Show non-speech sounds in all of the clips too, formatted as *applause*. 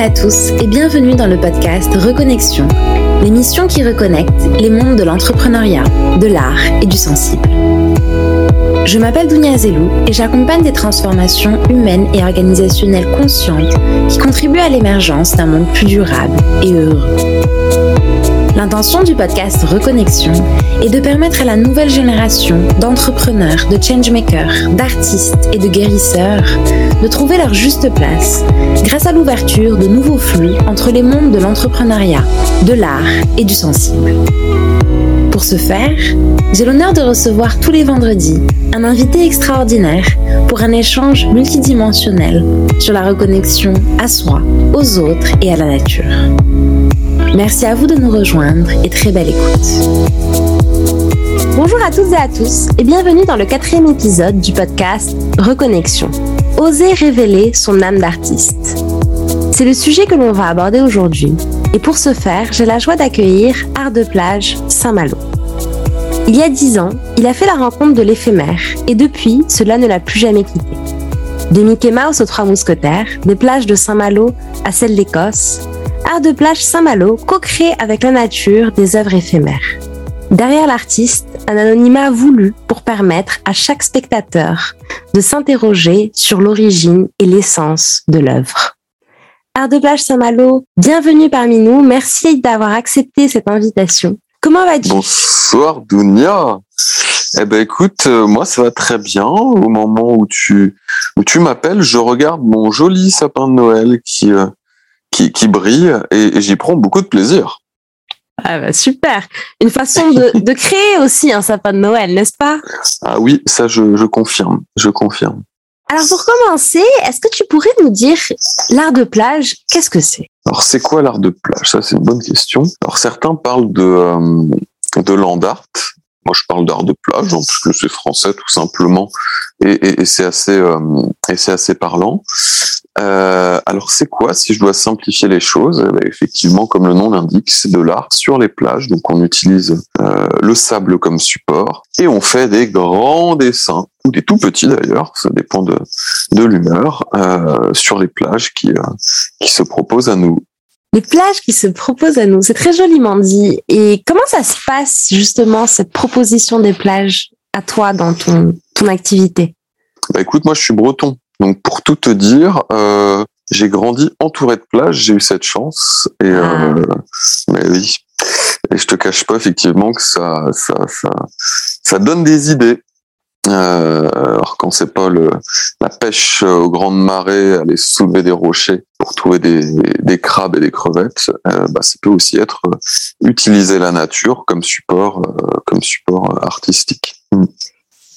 à tous et bienvenue dans le podcast Reconnexion, l'émission qui reconnecte les mondes de l'entrepreneuriat, de l'art et du sensible. Je m'appelle Dounia Zelou et j'accompagne des transformations humaines et organisationnelles conscientes qui contribuent à l'émergence d'un monde plus durable et heureux. L'intention du podcast Reconnexion est de permettre à la nouvelle génération d'entrepreneurs, de changemakers, d'artistes et de guérisseurs de trouver leur juste place grâce à l'ouverture de nouveaux flux entre les mondes de l'entrepreneuriat, de l'art et du sensible. Pour ce faire, j'ai l'honneur de recevoir tous les vendredis un invité extraordinaire pour un échange multidimensionnel sur la reconnexion à soi, aux autres et à la nature. Merci à vous de nous rejoindre et très belle écoute. Bonjour à toutes et à tous et bienvenue dans le quatrième épisode du podcast Reconnexion. Oser révéler son âme d'artiste. C'est le sujet que l'on va aborder aujourd'hui et pour ce faire, j'ai la joie d'accueillir Art de plage Saint-Malo. Il y a dix ans, il a fait la rencontre de l'éphémère et depuis, cela ne l'a plus jamais quitté. De Mickey Mouse aux Trois Mousquetaires, des plages de Saint-Malo à celles d'Écosse, Art de plage Saint-Malo co-crée avec la nature des œuvres éphémères. Derrière l'artiste, un anonymat voulu pour permettre à chaque spectateur de s'interroger sur l'origine et l'essence de l'œuvre. Art de plage Saint-Malo, bienvenue parmi nous. Merci d'avoir accepté cette invitation. Comment vas-tu? Bonsoir Dounia. Eh ben écoute, euh, moi ça va très bien. Au moment où tu où tu m'appelles, je regarde mon joli sapin de Noël qui euh, qui, qui brille et, j'y prends beaucoup de plaisir. Ah bah super. Une façon de, *laughs* de créer aussi un sapin de Noël, n'est-ce pas? Ah oui, ça je, je confirme, je confirme. Alors pour commencer, est-ce que tu pourrais nous dire l'art de plage, qu'est-ce que c'est? Alors c'est quoi l'art de plage? Ça c'est une bonne question. Alors certains parlent de, euh, de land art, moi, je parle d'art de plage, hein, parce que c'est français tout simplement, et, et, et c'est assez, euh, et c'est assez parlant. Euh, alors, c'est quoi si je dois simplifier les choses? Eh ben, Effectivement, comme le nom l'indique, c'est de l'art sur les plages. Donc, on utilise euh, le sable comme support et on fait des grands dessins. Ou des tout petits d'ailleurs, ça dépend de, de l'humeur, euh, sur les plages qui, euh, qui se proposent à nous les plages qui se proposent à nous. C'est très joliment dit. Et comment ça se passe justement cette proposition des plages à toi dans ton, ton activité? Bah écoute, moi je suis breton. Donc pour tout te dire, euh, j'ai grandi entouré de plages, j'ai eu cette chance. Et euh, ah. mais oui. Et je te cache pas effectivement que ça, ça, ça, ça donne des idées. Euh, alors quand c'est pas le, la pêche aux grandes marées, aller soulever des rochers pour trouver des, des crabes et des crevettes, euh, bah, ça peut aussi être euh, utiliser la nature comme support, euh, comme support artistique. Mm.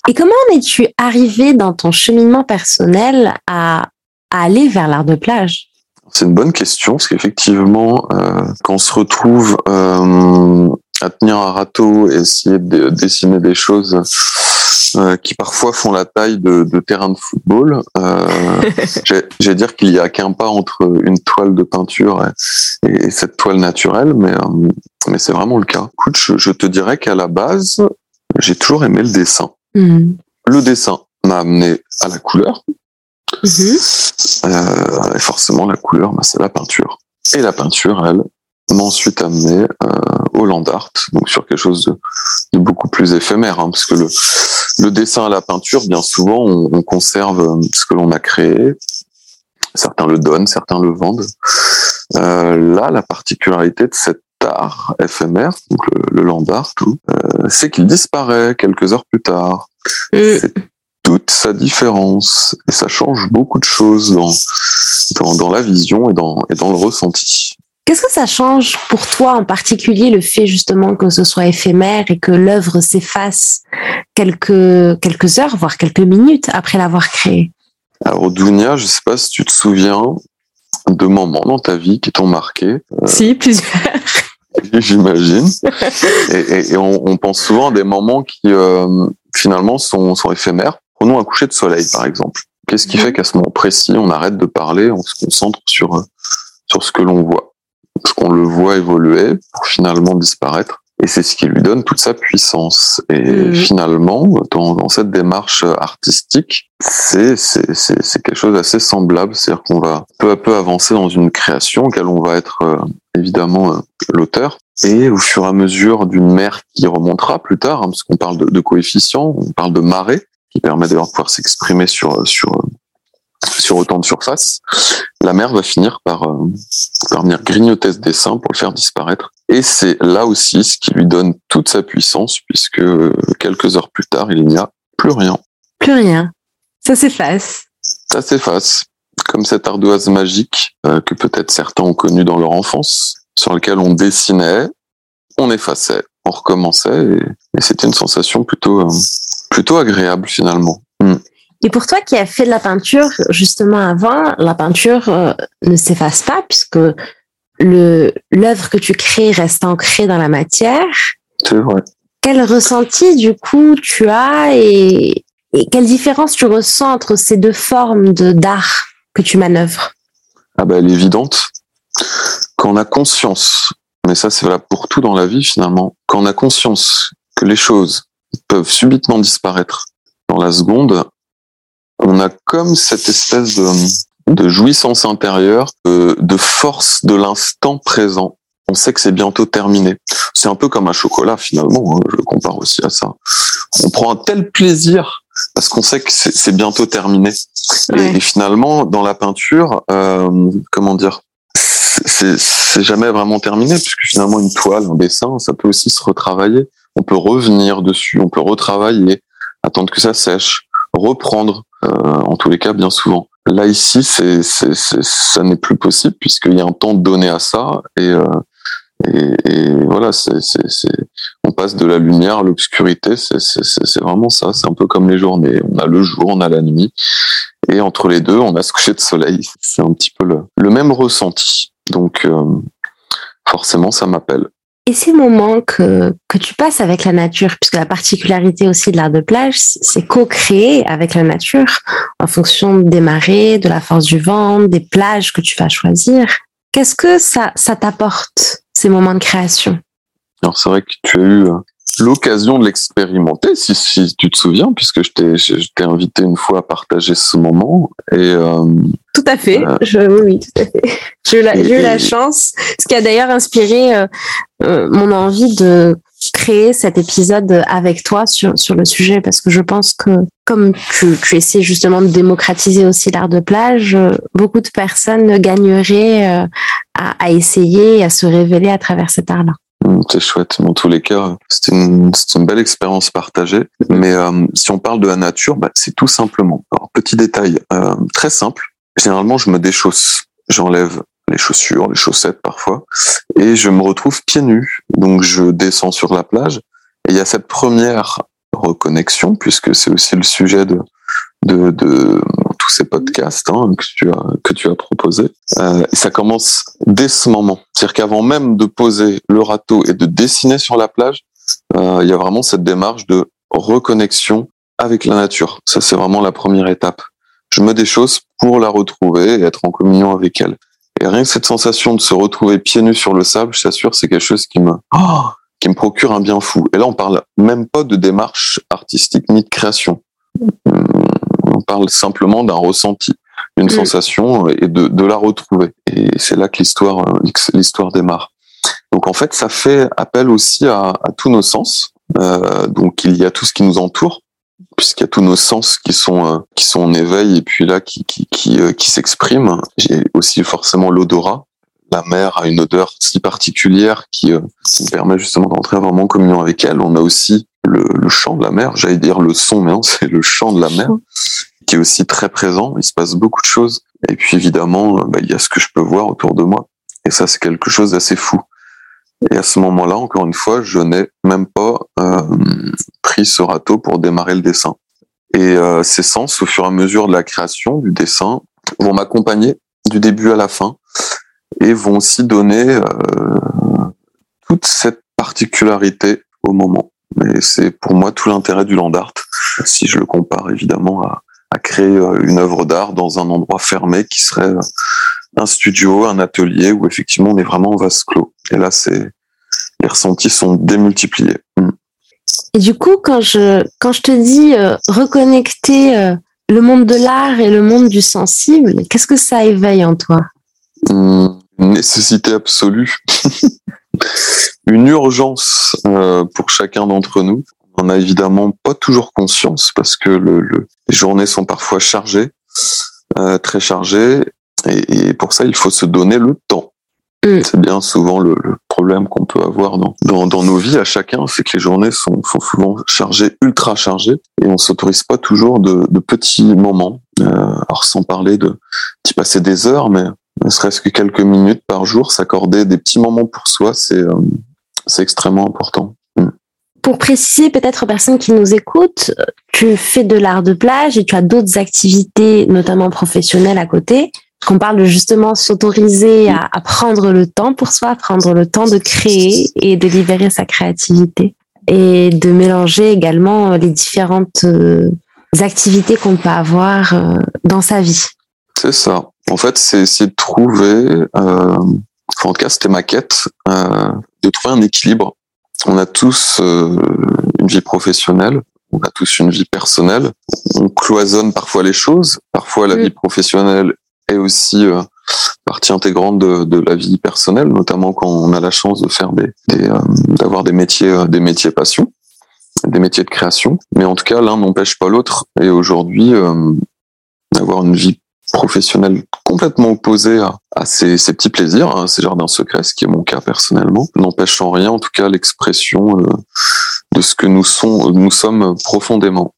Et comment en es-tu arrivé dans ton cheminement personnel à, à aller vers l'art de plage? C'est une bonne question parce qu'effectivement, euh, quand on se retrouve euh, à tenir un râteau et essayer de dessiner des choses euh, qui parfois font la taille de, de terrain de football. Euh, *laughs* J'ai dire qu'il y a qu'un pas entre une toile de peinture et, et cette toile naturelle, mais, euh, mais c'est vraiment le cas. Écoute, je, je te dirais qu'à la base, j'ai toujours aimé le dessin. Mmh. Le dessin m'a amené à la couleur. Mmh. Euh, et forcément, la couleur, bah, c'est la peinture. Et la peinture, elle, m'a ensuite amené euh, au land art, donc sur quelque chose de, de beaucoup plus éphémère, hein, parce que le, le dessin à la peinture, bien souvent, on, on conserve euh, ce que l'on a créé. Certains le donnent, certains le vendent. Euh, là, la particularité de cet art éphémère, donc le, le land art, euh, c'est qu'il disparaît quelques heures plus tard. Euh. C'est toute sa différence et ça change beaucoup de choses dans, dans, dans la vision et dans, et dans le ressenti. Qu'est-ce que ça change pour toi en particulier le fait justement que ce soit éphémère et que l'œuvre s'efface quelques, quelques heures, voire quelques minutes après l'avoir créée? Alors Dounia, je ne sais pas si tu te souviens de moments dans ta vie qui t'ont marqué. Euh, si, plusieurs. *laughs* J'imagine. *laughs* et, et, et on, on, pense souvent à des moments qui euh, finalement sont, sont éphémères. Prenons un coucher de soleil par exemple. Qu'est-ce qui mmh. fait qu'à ce moment précis, on arrête de parler, on se concentre sur, sur ce que l'on voit? Qu'on le voit évoluer pour finalement disparaître. Et c'est ce qui lui donne toute sa puissance. Et Mhm. finalement, dans, dans cette démarche artistique, c'est quelque chose d'assez semblable. C'est-à-dire qu'on va peu à peu avancer dans une création auquel on va être euh, évidemment euh, l'auteur. Et au fur et à mesure d'une mer qui remontera plus tard, hein, parce qu'on parle de, de coefficients, on parle de marée, qui permet d'ailleurs de pouvoir s'exprimer sur sur sur autant de surface, la mer va finir par, euh, par venir grignoter ce dessin pour le faire disparaître. Et c'est là aussi ce qui lui donne toute sa puissance, puisque euh, quelques heures plus tard, il n'y a plus rien. Plus rien. Ça s'efface. Ça s'efface, comme cette ardoise magique euh, que peut-être certains ont connue dans leur enfance, sur laquelle on dessinait, on effaçait, on recommençait, et, et c'était une sensation plutôt, euh, plutôt agréable finalement. Et pour toi qui as fait de la peinture justement avant, la peinture euh, ne s'efface pas puisque le l'œuvre que tu crées reste ancrée dans la matière. C'est vrai. Quel ressenti du coup tu as et, et quelle différence tu ressens entre ces deux formes de d'art que tu manœuvres? Ah bah elle est évidente. Quand on a conscience, mais ça c'est valable pour tout dans la vie finalement, quand on a conscience que les choses peuvent subitement disparaître dans la seconde, on a comme cette espèce de, de jouissance intérieure, de, de force de l'instant présent. On sait que c'est bientôt terminé. C'est un peu comme un chocolat finalement, hein, je le compare aussi à ça. On prend un tel plaisir parce qu'on sait que c'est bientôt terminé. Et- Ouais. Et, finalement, dans la peinture, euh, comment dire, c'est c'est jamais vraiment terminé puisque finalement une toile, un dessin, ça peut aussi se retravailler. On peut revenir dessus, on peut retravailler, attendre que ça sèche, reprendre. euh, en tous les cas, bien souvent. Là ici, c'est c'est- c'est- ça n'est plus possible puisqu'il y a un temps donné à ça et euh, et, et voilà, c'est c'est on passe de la lumière à l'obscurité. C'est vraiment ça. C'est un peu comme les journées. On a le jour, on a la nuit. Et entre les deux, on a ce coucher de soleil. C'est un petit peu le, le même ressenti. Donc, euh, forcément, ça m'appelle. Et ces moments que, que tu passes avec la nature, puisque la particularité aussi de l'art de plage, c'est co-créer avec la nature en fonction des marées, de la force du vent, des plages que tu vas choisir. Qu'est-ce que ça, ça t'apporte, ces moments de création? Alors, c'est vrai que tu as eu euh, l'occasion de l'expérimenter, si, si tu te souviens, puisque je t'ai je je t'ai invité une fois à partager ce moment. Et euh, Tout à fait. Euh, Je, oui, tout à fait. *laughs* J'ai eu la, j'ai eu la chance, ce qui a d'ailleurs inspiré euh, euh, mon envie de créer cet épisode avec toi sur, sur le sujet, parce que je pense que comme tu, tu essaies justement de démocratiser aussi l'art de plage, euh, beaucoup de personnes gagneraient euh, à, à essayer à se révéler à travers cet art-là. C'est chouette. Dans tous les cas, c'est une, une belle expérience partagée. Mais euh, si on parle de la nature, bah, c'est tout simplement. Alors, petit détail euh, très simple. Généralement, je me déchausse. J'enlève les chaussures, les chaussettes parfois, et je me retrouve pieds nus. Donc, je descends sur la plage. Et il y a cette première reconnexion, puisque c'est aussi le sujet de, de, de tous ces podcasts hein, que tu as que tu as proposé. Euh, et ça commence dès ce moment, c'est-à-dire qu'avant même de poser le râteau et de dessiner sur la plage, euh, il y a vraiment cette démarche de reconnexion avec la nature. Ça, c'est vraiment la première étape. Je me déchausse pour la retrouver et être en communion avec elle. Et rien que cette sensation de se retrouver pieds nus sur le sable, je t'assure, c'est quelque chose qui me, oh, qui me procure un bien fou. Et là, on parle même pas de démarche artistique ni de création. On parle simplement d'un ressenti, d'une Mm. sensation et de, de la retrouver. Et c'est là que l'histoire, euh, l'histoire démarre. Donc en fait, ça fait appel aussi à, à tous nos sens. Euh, donc il y a tout ce qui nous entoure, puisqu'il y a tous nos sens qui sont euh, qui sont en éveil et puis là qui qui qui, euh, qui s'expriment. J'ai aussi forcément l'odorat. La mer a une odeur si particulière qui, euh, qui permet justement d'entrer vraiment en communion avec elle. On a aussi le, le chant de la mer. J'allais dire le son, mais non, *laughs* c'est le chant de la mer qui est aussi très présent. Il se passe beaucoup de choses. Et puis évidemment, euh, bah, il y a ce que je peux voir autour de moi. Et ça, c'est quelque chose d'assez fou. Et à ce moment-là, encore une fois, je n'ai même pas euh, pris ce râteau pour démarrer le dessin. Et euh, ces sens, au fur et à mesure de la création du dessin, vont m'accompagner du début à la fin et vont aussi donner toute cette particularité au moment. Et c'est pour moi tout l'intérêt du land art, si je le compare évidemment à, à créer euh, une œuvre d'art dans un endroit fermé qui serait euh, un studio, un atelier où effectivement on est vraiment en vase clos. Et là, c'est les ressentis sont démultipliés. Mm. Et du coup, quand je, quand je te dis euh, reconnecter euh, le monde de l'art et le monde du sensible, qu'est-ce que ça éveille en toi? Mm, Une nécessité absolue, *laughs* une urgence euh, pour chacun d'entre nous. On n'a évidemment pas toujours conscience parce que le, le, les journées sont parfois chargées, euh, très chargées, et, et, pour ça, il faut se donner le temps. Mm. C'est bien souvent le, le problème qu'on peut avoir dans, dans, dans, nos vies à chacun, c'est que les journées sont, sont souvent chargées, ultra chargées, et on s'autorise pas toujours de, de petits moments. Euh, alors sans parler de d'y passer des heures, mais ne serait-ce que quelques minutes par jour, s'accorder des petits moments pour soi, c'est euh, c'est extrêmement important. Pour préciser peut-être aux personnes qui nous écoutent, tu fais de l'art de plage et tu as d'autres activités, notamment professionnelles à côté qu'on parle de justement s'autoriser à, prendre le temps pour soi, prendre le temps de créer et de libérer sa créativité et de mélanger également les différentes euh, activités qu'on peut avoir euh, dans sa vie. C'est ça. En fait, c'est essayer de trouver, euh, en tout cas, c'était ma quête, euh, de trouver un équilibre. On a tous euh, une vie professionnelle, on a tous une vie personnelle. On cloisonne parfois les choses. Parfois, la vie professionnelle est aussi euh, partie intégrante de, de, la vie personnelle, notamment quand on a la chance de faire des, des euh, d'avoir des métiers, euh, des métiers passion, des métiers de création. Mais en tout cas, l'un n'empêche pas l'autre. Et aujourd'hui, euh, avoir une vie professionnelle complètement opposée à, à ces, ces, petits plaisirs, hein, ces jardins secrets, ce qui est mon cas personnellement, n'empêche en rien, en tout cas, l'expression de ce que nous, sont, nous sommes profondément.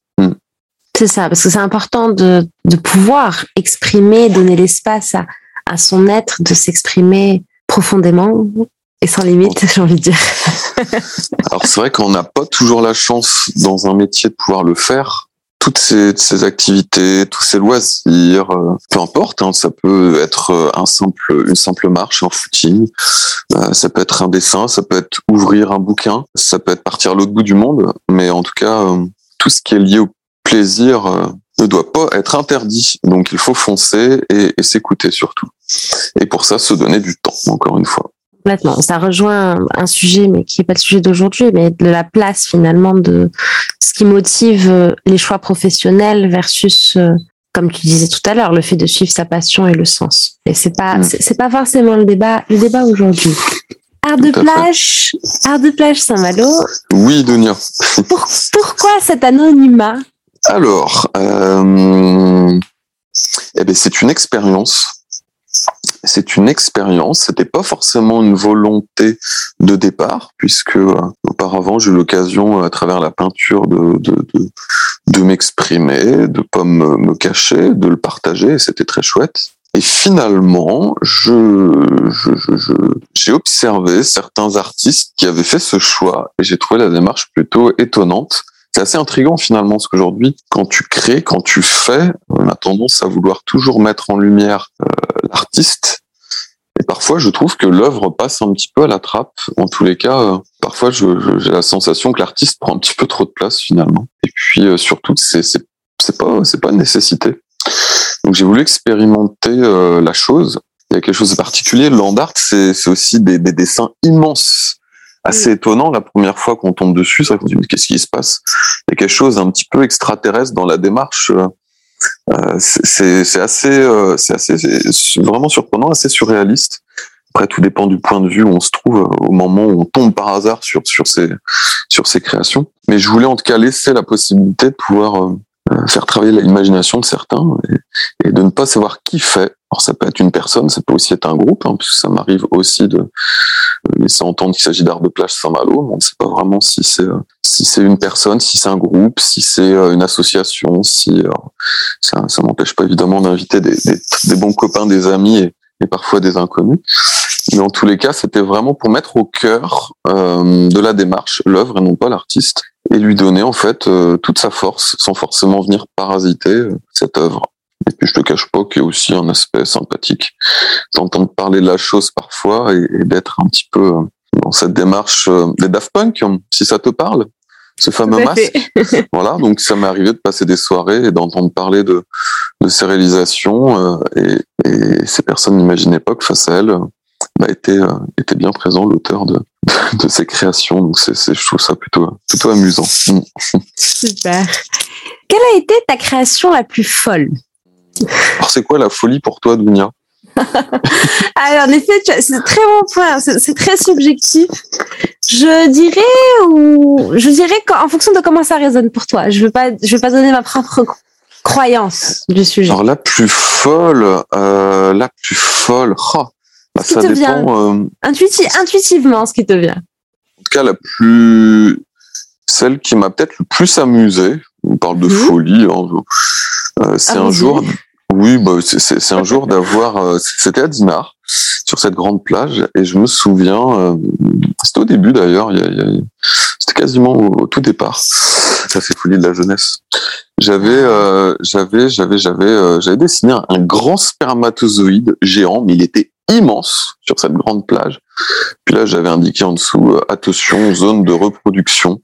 C'est ça, parce que c'est important de, de pouvoir exprimer, donner l'espace à, à son être, de s'exprimer profondément et sans limite, *laughs* j'ai envie de dire. *laughs* Alors c'est vrai qu'on n'a pas toujours la chance dans un métier de pouvoir le faire. Toutes ces, ces activités, tous ces loisirs, euh, peu importe, hein, ça peut être euh, un simple, une simple marche, un footing, euh, ça peut être un dessin, ça peut être ouvrir un bouquin, ça peut être partir à l'autre bout du monde, mais en tout cas, tout ce qui est lié au plaisir ne doit pas être interdit. Donc il faut foncer et, et s'écouter surtout. Et pour ça, se donner du temps, encore une fois. Complètement. Ça rejoint un sujet, mais qui n'est pas le sujet d'aujourd'hui, mais de la place finalement de ce qui motive euh, les choix professionnels versus, euh, comme tu disais tout à l'heure, le fait de suivre sa passion et le sens. Et c'est pas, mmh. c'est pas forcément le débat, le débat aujourd'hui. Art de plage, art de plage Saint-Malo. Oui. Pour, pourquoi cet anonymat? Alors, euh, eh ben c'est une expérience. C'est une expérience. C'était pas forcément une volonté de départ, puisque euh, auparavant j'ai eu l'occasion, à travers la peinture, de de, de, m'exprimer, de pas me, cacher, de le partager. C'était très chouette. Et finalement, je, j'ai observé certains artistes qui avaient fait ce choix et j'ai trouvé la démarche plutôt étonnante c'est assez intriguant finalement, parce qu'aujourd'hui, quand tu crées, quand tu fais, on a tendance à vouloir toujours mettre en lumière euh, l'artiste. Et parfois, je trouve que l'œuvre passe un petit peu à la trappe. En tous les cas, euh, parfois, j'ai la sensation que l'artiste prend un petit peu trop de place finalement. Et puis euh, surtout, c'est pas c'est pas une nécessité. Donc j'ai voulu expérimenter euh, la chose. Il y a quelque chose de particulier. Land art, c'est aussi des, des dessins immenses assez étonnant la première fois qu'on tombe dessus. C'est vrai qu'on dit mais qu'est-ce qui se passe? Il y a quelque chose un petit peu extraterrestre dans la démarche. Euh, c'est assez, euh, c'est assez, vraiment surprenant, assez surréaliste. Après, tout dépend du point de vue où on se trouve euh, au moment où on tombe par hasard sur sur ces sur ces créations. Mais je voulais en tout cas laisser la possibilité de pouvoir euh, euh, faire travailler l'imagination de certains et, et, de ne pas savoir qui fait. Alors ça peut être une personne, ça peut aussi être un groupe, hein, puisque ça m'arrive aussi de laisser entendre qu'il s'agit d'art de plage Saint-Malo, on ne sait pas vraiment si c'est euh, si c'est une personne, si c'est un groupe, si c'est euh, une association, si ça, ça m'empêche pas évidemment d'inviter des, des, des, bons copains, des amis et, et, parfois des inconnus. Mais en tous les cas, c'était vraiment pour mettre au cœur euh, de la démarche l'œuvre et non pas l'artiste et lui donner en fait euh, toute sa force sans forcément venir parasiter euh, cette œuvre. Et puis je te cache pas qu'il y a aussi un aspect sympathique d'entendre parler de la chose parfois et, et d'être un petit peu euh, dans cette démarche des Daft Punk, si ça te parle, ce fameux masque. *laughs* voilà, donc ça m'est arrivé de passer des soirées et d'entendre parler de, de ces réalisations et, et, ces personnes n'imaginaient pas que face à elles bah, était, était bien présent l'auteur de, *laughs* de ses créations. Donc c'est, c'est, je trouve ça plutôt, plutôt amusant. Super. Quelle a été ta création la plus folle? Alors c'est quoi la folie pour toi, Dunia *laughs* Alors, en effet, c'est très bon point. C'est très subjectif. Je dirais ou je dirais qu'en fonction de comment ça résonne pour toi. Je veux pas, je veux pas donner ma propre croyance du sujet. Alors la plus folle, euh, la plus folle. Oh, bah, ça dépend. Vient, euh, intuitivement, ce qui te vient. En tout cas, la plus, celle qui m'a peut-être le plus amusé. On parle de mhm. folie. Hein, euh, c'est un jour. Oui, bah, c'est un jour d'avoir. Euh, c'était à Dinard, sur cette grande plage, et je me souviens. Euh, c'était au début d'ailleurs. C'était quasiment au, tout départ. Ça fait folie de la jeunesse. J'avais, euh, j'avais, j'avais, j'avais, j'avais dessiné un, grand spermatozoïde géant, mais il était immense sur cette grande plage. Puis là, j'avais indiqué en dessous attention zone de reproduction.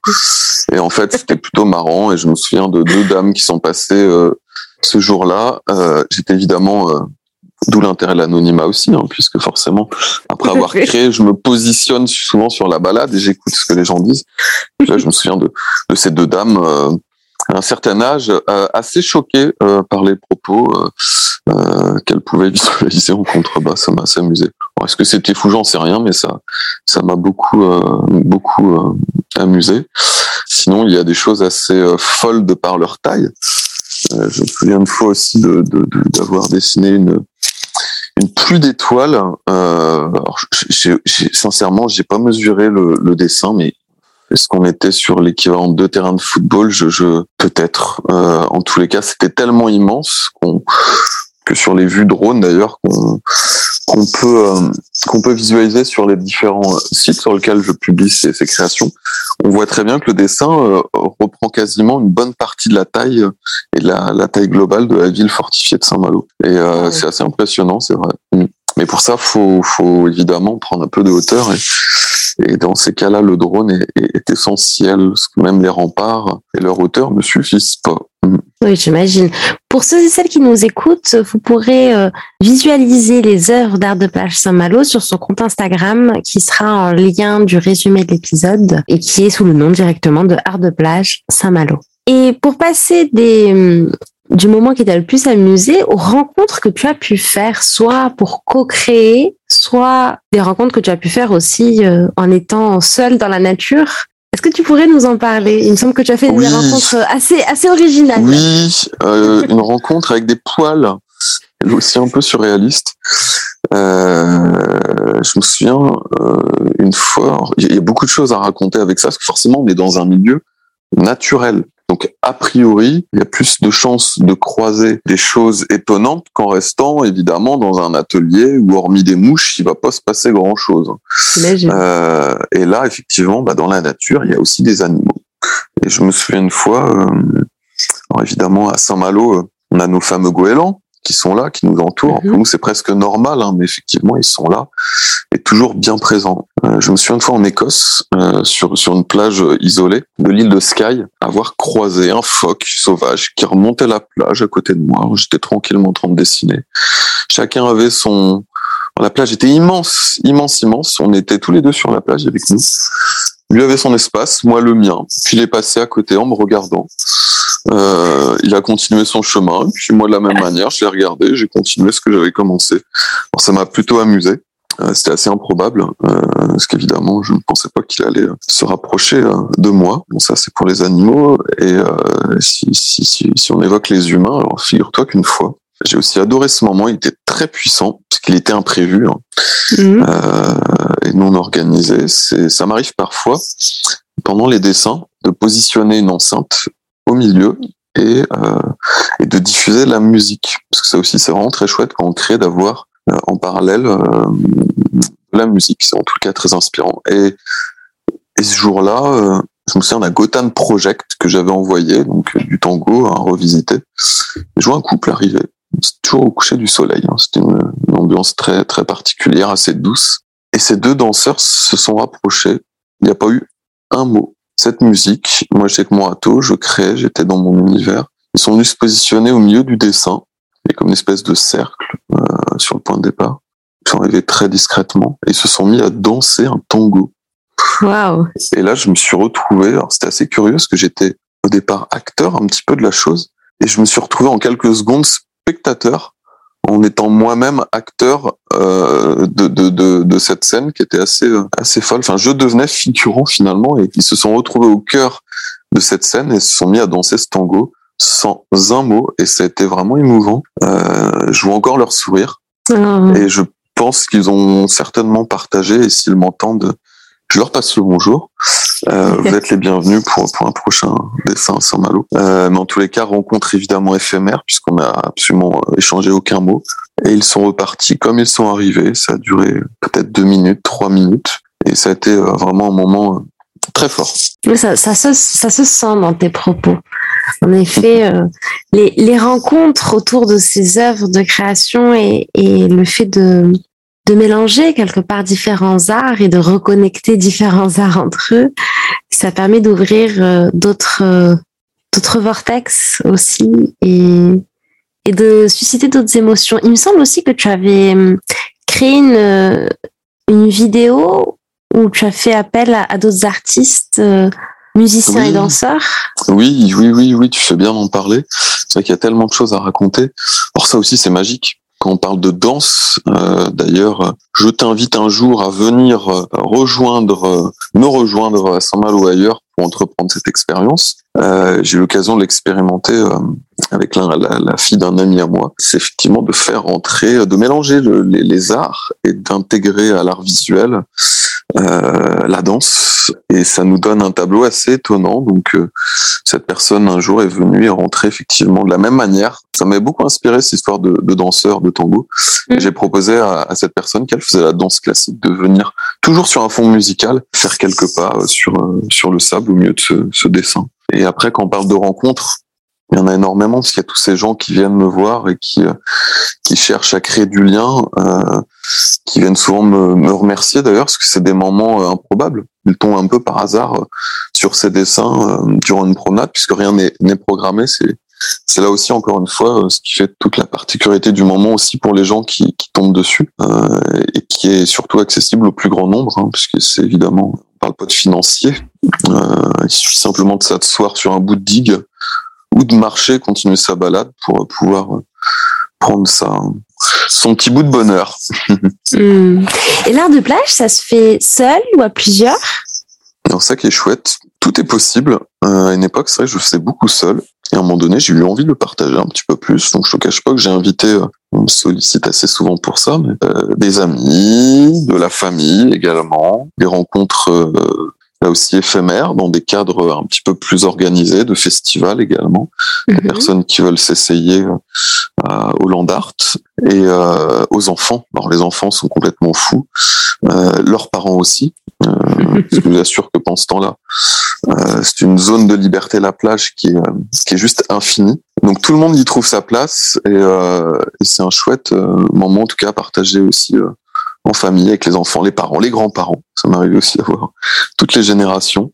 Et en fait, c'était plutôt marrant. Et je me souviens de deux dames qui sont passées ce jour-là, euh, j'étais évidemment, euh, d'où l'intérêt de l'anonymat aussi, hein, puisque forcément, après avoir *laughs* créé, je me positionne souvent sur la balade et j'écoute ce que les gens disent. là, je me souviens de, de ces deux dames euh, à un certain âge, euh, assez choquées euh, par les propos qu'elles pouvaient *laughs* visualiser en contrebas. Ça m'a assez amusé. Est-ce que c'était fou? J'en sais rien, mais ça, ça m'a beaucoup, beaucoup amusé. Sinon, il y a des choses assez folles de par leur taille. Euh, je me souviens une fois aussi de, d'avoir dessiné une, une pluie d'étoiles. Euh, sincèrement, j'ai pas mesuré le, le dessin, mais est-ce qu'on était sur l'équivalent de deux terrains de football? Je, je peut-être. Euh, en tous les cas, c'était tellement immense qu'on, que sur les vues drone d'ailleurs qu'on qu'on peut euh, qu'on peut visualiser sur les différents sites sur lesquels je publie ces, ces créations, on voit très bien que le dessin euh, reprend quasiment une bonne partie de la taille et la, la taille globale de la ville fortifiée de Saint-Malo. Et euh, ah c'est assez impressionnant, c'est vrai. Mm. Mais pour ça, faut faut évidemment prendre un peu de hauteur et, et dans ces cas-là, le drone est, est, essentiel, parce que même les remparts et leur hauteur ne suffisent pas. Mm. Oui, j'imagine. Pour ceux et celles qui nous écoutent, vous pourrez euh, visualiser les œuvres d'art de plage Saint-Malo sur son compte Instagram qui sera en lien du résumé de l'épisode et qui est sous le nom directement de Art de plage Saint-Malo. Et pour passer des, hum, du moment qui t'a le plus amusé aux rencontres que tu as pu faire, soit pour co-créer, soit des rencontres que tu as pu faire aussi euh, en étant seul dans la nature. Est-ce que tu pourrais nous en parler? Il me semble que tu as fait des rencontres assez, assez originales. Oui, euh, une rencontre avec des poils, elle aussi un peu surréaliste. Euh, je me souviens euh, une fois, il y a beaucoup de choses à raconter avec ça, parce que forcément on est dans un milieu naturel. Donc, a priori, il y a plus de chances de croiser des choses étonnantes qu'en restant, évidemment, dans un atelier où, hormis des mouches, il va pas se passer grand-chose. Euh, et là, effectivement, bah, dans la nature, il y a aussi des animaux. Et je me souviens une fois, euh, évidemment, à Saint-Malo, euh, on a nos fameux goélands qui sont là, qui nous entourent. Pour mhm. nous, c'est presque normal, hein, mais effectivement, ils sont là et toujours bien présents. Euh, je me souviens une fois en Écosse, euh, sur, sur une plage isolée de l'île de Skye, avoir croisé un phoque sauvage qui remontait la plage à côté de moi. J'étais tranquillement en train de dessiner. Chacun avait son... La plage était immense, immense, immense. On était tous les deux sur la plage avec nous. Lui avait son espace, moi le mien. Puis il est passé à côté en me regardant. Euh, il a continué son chemin, puis moi de la même manière, je l'ai regardé, j'ai continué ce que j'avais commencé. Alors, ça m'a plutôt amusé. Euh, C'était assez improbable, euh, parce qu'évidemment, je ne pensais pas qu'il allait se rapprocher euh, de moi. Bon, ça, c'est pour les animaux. Et euh, si, si, si, si, on évoque les humains, alors figure-toi qu'une fois, j'ai aussi adoré ce moment. Il était très puissant, puisqu'il était imprévu hein, mmh. et non organisé. Ça m'arrive parfois, pendant les dessins, de positionner une enceinte au milieu et, euh, et de diffuser la musique. Parce que ça aussi, c'est vraiment très chouette quand on crée d'avoir euh, en parallèle euh, la musique. C'est en tout cas très inspirant. Et, et ce jour-là, euh, je me souviens d'un Gotham Project que j'avais envoyé, donc du tango à revisiter. je vois un couple arriver. C'est toujours au coucher du soleil. Hein. C'était une, une, ambiance très très particulière, assez douce. Et ces deux danseurs se sont rapprochés. Il n'y a pas eu un mot cette musique, moi j'étais que mon râteau, je créais, j'étais dans mon univers. Ils sont venus se positionner au milieu du dessin, et comme une espèce de cercle euh, sur le point de départ. Ils sont arrivés très discrètement et ils se sont mis à danser un tango. Wow. Et là, je me suis retrouvé. Alors, c'était assez curieux parce que j'étais au départ acteur un petit peu de la chose, et je me suis retrouvé en quelques secondes spectateur en étant moi-même acteur euh, de, de, de, de, cette scène qui était assez assez folle. Enfin, je devenais figurant finalement, et ils se sont retrouvés au cœur de cette scène et se sont mis à danser ce tango sans un mot, et ça a été vraiment émouvant. Euh, je vois encore leur sourire, Oh. et je pense qu'ils ont certainement partagé, et s'ils m'entendent, je leur passe le bonjour. Euh, vous *laughs* êtes les bienvenus pour, pour un prochain dessin à Saint-Malo. Euh, mais en tous les cas, rencontre évidemment éphémère, puisqu'on n'a absolument échangé aucun mot. Et ils sont repartis comme ils sont arrivés. Ça a duré peut-être deux minutes, trois minutes. Et ça a été euh, vraiment un moment euh, très fort. Ça, ça, se, ça se sent dans tes propos. En effet, euh, les, les rencontres autour de ces œuvres de création et, et le fait de, de mélanger quelque part différents arts et de reconnecter différents arts entre eux, ça permet d'ouvrir euh, d'autres euh, d'autres vortex aussi et, et de susciter d'autres émotions. Il me semble aussi que tu avais hum, créé une, euh, une vidéo où tu as fait appel à, à d'autres artistes, musiciens Oui. et danseurs. Oui, oui, oui, oui, tu fais bien d'en parler. C'est vrai qu'il y a tellement de choses à raconter. Or ça aussi, c'est magique. Quand on parle de danse, euh, d'ailleurs, je t'invite un jour à venir euh, rejoindre, euh, me rejoindre à Saint-Malo ou ailleurs pour entreprendre cette expérience. Euh, J'ai eu l'occasion de l'expérimenter euh, avec la, la, la fille d'un ami à moi. C'est effectivement de faire entrer, de mélanger le- les, les arts et d'intégrer à l'art visuel euh, la danse. Et ça nous donne un tableau assez étonnant. Donc euh, cette personne un jour est venue et rentrée effectivement de la même manière. Ça m'avait beaucoup inspiré cette histoire de, de danseur de tango. Et Mm. J'ai proposé à, à cette personne qu'elle faisait la danse classique de venir toujours sur un fond musical faire quelques pas euh, sur euh, sur le sable au milieu de ce, ce dessin. Et après, quand on parle de rencontres, il y en a énormément parce qu'il y a tous ces gens qui viennent me voir et qui euh, qui cherchent à créer du lien, euh, qui viennent souvent me, me remercier d'ailleurs parce que c'est des moments euh, improbables. Ils tombent un peu par hasard sur ces dessins durant une promenade puisque rien n'est programmé. C'est c'est là aussi encore une fois euh, ce qui fait toute la particularité du moment aussi pour les gens qui, qui tombent dessus euh, et qui est surtout accessible au plus grand nombre hein, puisque c'est évidemment on parle pas de financier. Euh, il suffit simplement de s'asseoir sur un bout de digue ou de marcher, continuer sa balade pour pouvoir prendre son petit bout de bonheur. *laughs* Hmm. Et l'art de plage, ça se fait seul ou à plusieurs? Alors ça qui est chouette, tout est possible. Euh, à une époque, c'est vrai que je faisais beaucoup seul. Et à un moment donné, j'ai eu envie de le partager un petit peu plus. Donc je te cache pas que j'ai invité, euh, on me sollicite assez souvent pour ça, mais euh, des amis, de la famille également, des rencontres euh, là aussi éphémères dans des cadres un petit peu plus organisés, de festivals également. des Mhm. personnes qui veulent s'essayer euh, au land art et euh, aux enfants. Alors les enfants sont complètement fous, euh, leurs parents aussi. Euh, *laughs* je vous assure que pendant ce temps-là, euh, c'est une zone de liberté la plage qui est euh, qui est juste infinie. Donc tout le monde y trouve sa place et, euh, et c'est un chouette euh, moment en tout cas à partager aussi euh, en famille avec les enfants, les parents, les grands-parents. Ça m'arrive aussi à voir toutes les générations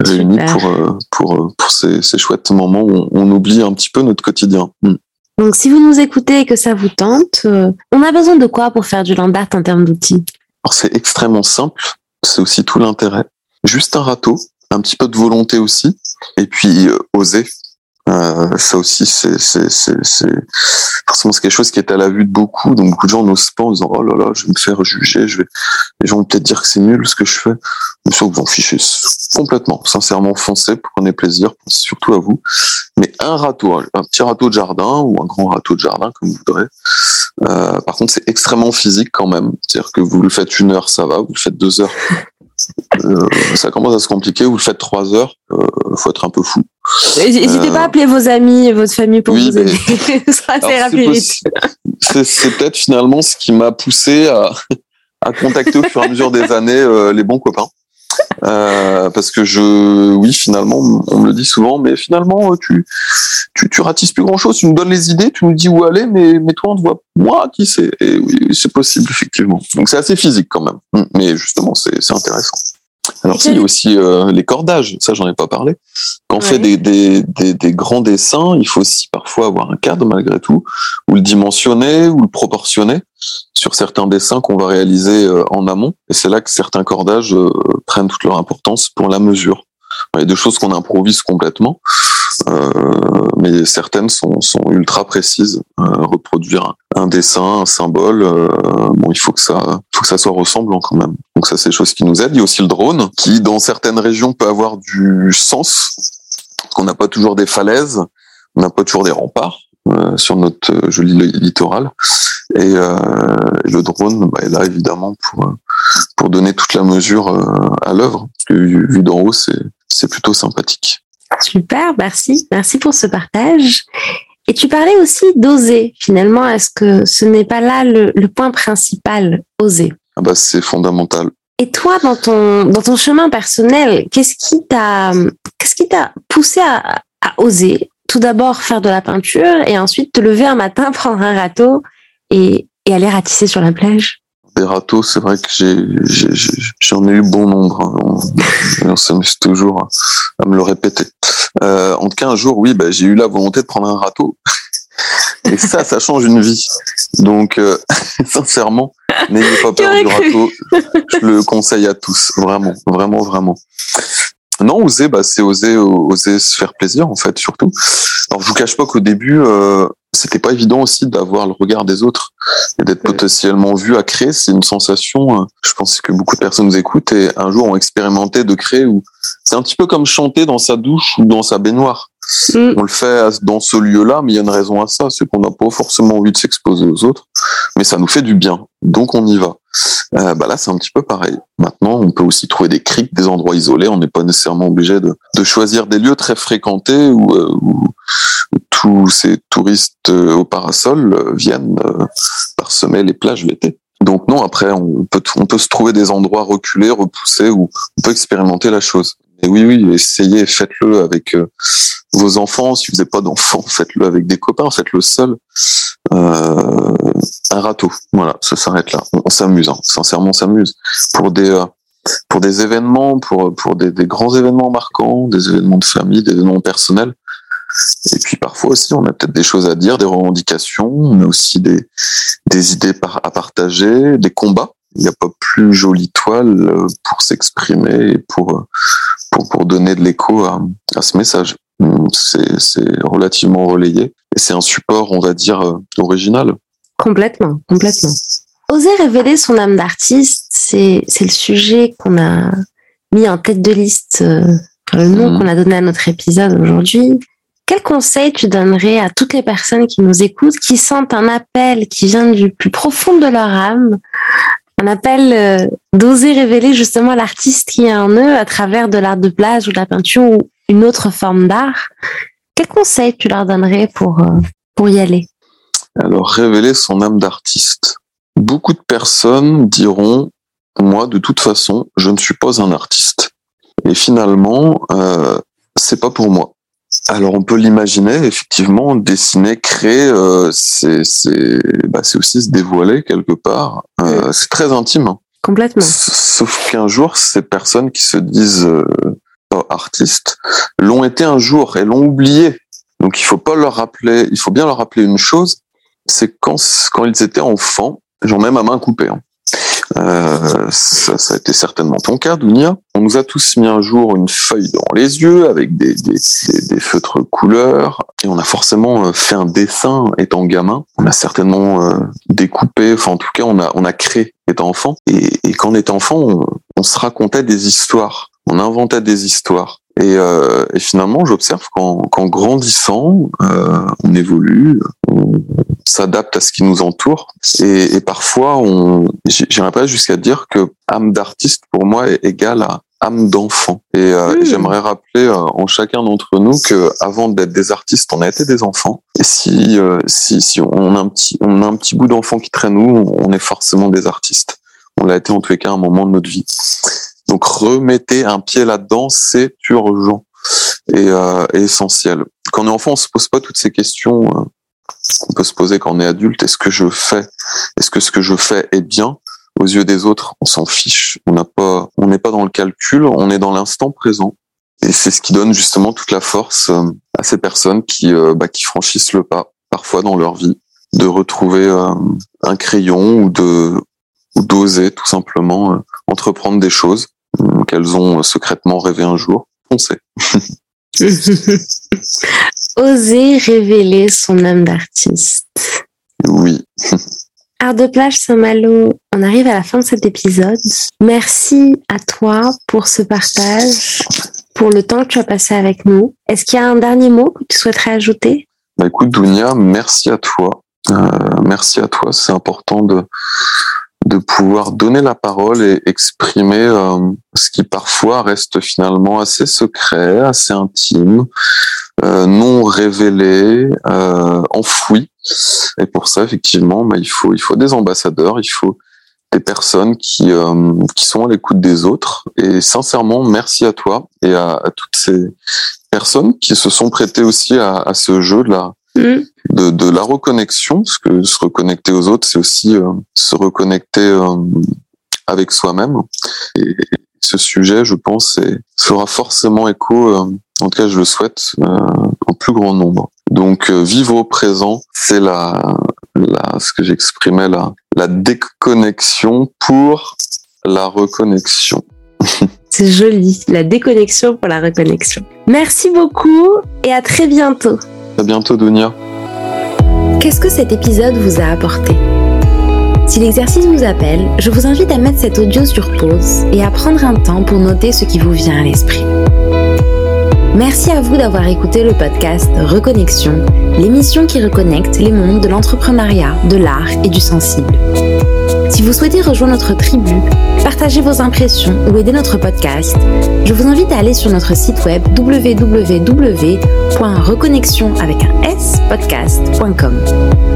réunies pour euh, pour pour ces, ces chouettes moments où on, on oublie un petit peu notre quotidien. Mm. Donc, si vous nous écoutez et que ça vous tente, euh, on a besoin de quoi pour faire du land art en termes d'outils? Alors c'est extrêmement simple, c'est aussi tout l'intérêt. Juste un râteau, un petit peu de volonté aussi, et puis euh, oser. Euh, ça aussi, c'est forcément quelque chose qui est à la vue de beaucoup. Donc beaucoup de gens n'osent pas en disant oh là là, je vais me faire juger, je vais les gens vont peut-être dire que c'est nul ce que je fais. Mais que vous en fichez complètement, sincèrement, foncez, prenez plaisir, pensez surtout à vous. Mais un râteau, un petit râteau de jardin ou un grand râteau de jardin comme vous voudrez. Euh, par contre, c'est extrêmement physique quand même. C'est-à-dire que vous le faites une heure, ça va. Vous le faites deux heures, euh, ça commence à se compliquer. Vous le faites trois heures, euh, faut être un peu fou. N'hésitez Euh, pas à appeler vos amis et votre famille pour oui, vous mais- aider. ça ira c'est plus vite. c'est peut-être finalement ce qui m'a poussé à, *laughs* à contacter au fur et à mesure des années euh, les bons copains. Euh, parce que je, oui, finalement, on me le dit souvent, mais finalement, euh, tu, tu, tu ratisses plus grand chose. Tu nous donnes les idées, tu nous dis où aller, mais, mais toi, on te voit, moi, qui c'est. Et oui, c'est possible, effectivement. Donc, c'est assez physique quand même. Mm, Mais justement, c'est c'est intéressant. Alors, si, il y a aussi euh, les cordages. Ça, j'en ai pas parlé. Quand on fait des, des, des, des grands dessins, il faut aussi parfois avoir un cadre malgré tout, ou le dimensionner, ou le proportionner, sur certains dessins qu'on va réaliser en amont. Et c'est là que certains cordages prennent toute leur importance pour la mesure. Il y a des choses qu'on improvise complètement, euh, mais certaines sont, sont ultra précises. Euh, reproduire un, dessin, un symbole, euh, bon, il faut que ça, faut que ça soit ressemblant quand même. Donc ça, c'est des choses qui nous aident. Il y a aussi le drone, qui dans certaines régions peut avoir du sens, qu'on n'a pas toujours des falaises, on n'a pas toujours des remparts. sur notre joli littoral le drone bah, est là évidemment pour pour donner toute la mesure à l'œuvre parce que vu d'en haut c'est c'est plutôt sympathique. Super, merci. Merci pour ce partage. Et tu parlais aussi d'oser. Finalement, est-ce que ce n'est pas là le, point principal, oser? Ah bah, C'est fondamental. Et toi, dans ton, dans ton chemin personnel, qu'est-ce qui t'a qu'est-ce qui t'a poussé à, oser? Tout d'abord faire de la peinture et ensuite te lever un matin, *laughs* prendre un râteau et, et aller ratisser sur la plage des râteaux, c'est vrai que j'en ai, eu bon nombre. Hein. On, s'amuse toujours à, me le répéter. Euh, en tout cas, un jour, oui, bah, j'ai eu la volonté de prendre un râteau. *laughs* Et ça, ça change une vie. Donc, euh, *laughs* sincèrement, n'ayez pas peur du râteau. Je le conseille à tous, vraiment, vraiment, vraiment. Non, oser, bah, c'est oser, oser se faire plaisir en fait, surtout. Alors, je vous cache pas qu'au début, euh, c'était pas évident aussi d'avoir le regard des autres et d'être potentiellement vu à créer. C'est une sensation. Euh, je pense que beaucoup de personnes nous écoutent et un jour ont expérimenté de créer. Ou c'est un petit peu comme chanter dans sa douche ou dans sa baignoire. On le fait dans ce lieu-là, mais il y a une raison à ça, c'est qu'on n'a pas forcément envie de s'exposer aux autres, mais ça nous fait du bien, donc on y va. Euh, bah là, c'est un petit peu pareil. Maintenant, on peut aussi trouver des criques, des endroits isolés. On n'est pas nécessairement obligé de, de, choisir des lieux très fréquentés où, euh, où, tous ces touristes euh, au parasol euh, viennent parsemer les plages l'été. Donc non, après, on peut, on peut se trouver des endroits reculés, repoussés, où on peut expérimenter la chose. Oui, oui, essayez, faites-le avec euh, vos enfants. Si vous n'avez pas d'enfants, *laughs* faites-le avec des copains, faites-le seul. Euh, un râteau, voilà, ça s'arrête là. On, s'amuse, hein. sincèrement, on s'amuse. Pour des euh, pour des événements, pour pour des, grands événements marquants, des événements de famille, des événements personnels. Et puis parfois aussi, on a peut-être des choses à dire, des revendications, on aussi des idées à partager, des combats il n'y a pas plus jolie toile pour s'exprimer pour, pour, pour donner de l'écho à, à ce message. C'est relativement relayé et c'est un support, on va dire, euh, original. Complètement, complètement. Oser révéler son âme d'artiste, c'est le sujet qu'on a mis en tête de liste, le nom hum. qu'on a donné à notre épisode aujourd'hui. Quel conseil tu donnerais à toutes les personnes qui nous écoutent, qui sentent un appel qui vient du plus profond de leur âme un appel euh, d'oser révéler justement l'artiste qui est en eux à travers de l'art de plage ou de la peinture ou une autre forme d'art. Quel conseil tu leur donnerais pour, euh, pour y aller? Alors, révéler son âme d'artiste. Beaucoup de personnes diront, moi, de toute façon, je ne suis pas un artiste. Et finalement, euh, c'est pas pour moi. Alors on peut l'imaginer, effectivement, dessiner, créer, euh, c'est bah, aussi se dévoiler quelque part. Euh, c'est très intime. Hein. Complètement. Sauf qu'un jour, ces personnes qui se disent euh, artistes l'ont été un jour et l'ont oublié. Donc il faut pas leur rappeler, il faut bien leur rappeler une chose, c'est quand quand ils étaient enfants, j'en mets ma main coupée. Hein. Euh, ça, ça, a été certainement ton cas, Dounia. On nous a tous mis un jour une feuille dans les yeux avec des, des, des, feutres couleurs et on a forcément euh, fait un dessin étant gamin. On a certainement euh, découpé, enfin en tout cas on a, on a créé étant enfant. Et, et quand on était enfant, on, se racontait des histoires, on inventait des histoires. Et, euh, et, finalement, j'observe qu'en grandissant, on évolue, s'adapte à ce qui nous entoure. Et, et parfois, on, j'irais pas jusqu'à dire que âme d'artiste pour moi est égale à âme d'enfant. Et, euh, j'aimerais rappeler euh, en chacun d'entre nous que avant d'être des artistes, on a été des enfants. Et si euh, si, si on a un petit on a un petit bout d'enfant qui traîne nous, on est forcément des artistes. On l'a été en tous les cas à un moment de notre vie. Donc remettez un pied là-dedans, c'est urgent et, euh, essentiel. Quand on est enfant, on se pose pas toutes ces questions euh, qu'on peut se poser quand on est adulte. Est-ce que je fais Est-ce que ce que je fais est bien? Aux yeux des autres On s'en fiche. On n'a pas, on n'est pas dans le calcul. On est dans l'instant présent. Et c'est ce qui donne justement toute la force euh, à ces personnes qui, euh, bah, qui franchissent le pas parfois dans leur vie de retrouver un crayon ou de ou d'oser tout simplement entreprendre des choses qu'elles ont secrètement rêvé un jour. On sait. *laughs* *laughs* Oser révéler son âme d'artiste. Oui. *laughs* Art de plage Saint-Malo, on arrive à la fin de cet épisode. Merci à toi pour ce partage, pour le temps que tu as passé avec nous. Est-ce qu'il y a un dernier mot que tu souhaiterais ajouter? Bah Écoute, Dounia, merci à toi. Euh, merci à toi. C'est important de, de pouvoir donner la parole et exprimer euh, ce qui parfois reste finalement assez secret, assez intime, euh, non révélé, euh, enfoui. Et pour ça, effectivement, bah, il faut il faut des ambassadeurs, il faut des personnes qui euh, qui sont à l'écoute des autres. Et sincèrement, merci à toi et à, à, toutes ces personnes qui se sont prêtées aussi à, à ce jeu là. Mm de, de, la reconnexion, parce que se reconnecter aux autres, c'est aussi euh, se reconnecter euh, avec soi-même. Et ce sujet, je pense, fera forcément écho, euh, en tout cas je le souhaite, au plus grand nombre. Donc vivre au présent, c'est la, la, ce que j'exprimais là, la déconnexion pour la reconnexion. *laughs* C'est joli, la déconnexion pour la reconnexion. Merci beaucoup et à très bientôt. À bientôt, Dunia. Qu'est-ce que cet épisode vous a apporté? Si l'exercice vous appelle, je vous invite à mettre cet audio sur pause et à prendre un temps pour noter ce qui vous vient à l'esprit. Merci à vous d'avoir écouté le podcast Reconnexion, l'émission qui reconnecte les mondes de l'entrepreneuriat, de l'art et du sensible. Si vous souhaitez rejoindre notre tribu, partager vos impressions ou aider notre podcast, je vous invite à aller sur notre site web www.reconnexion avec un.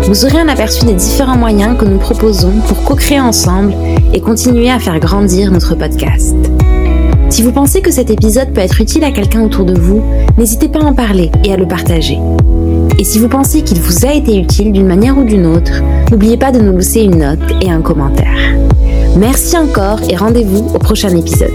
Vous aurez un aperçu des différents moyens que nous proposons pour co-créer ensemble et continuer à faire grandir notre podcast. Si vous pensez que cet épisode peut être utile à quelqu'un autour de vous, n'hésitez pas à en parler et à le partager. Et si vous pensez qu'il vous a été utile d'une manière ou d'une autre, n'oubliez pas de nous laisser une note et un commentaire. Merci encore et rendez-vous au prochain épisode.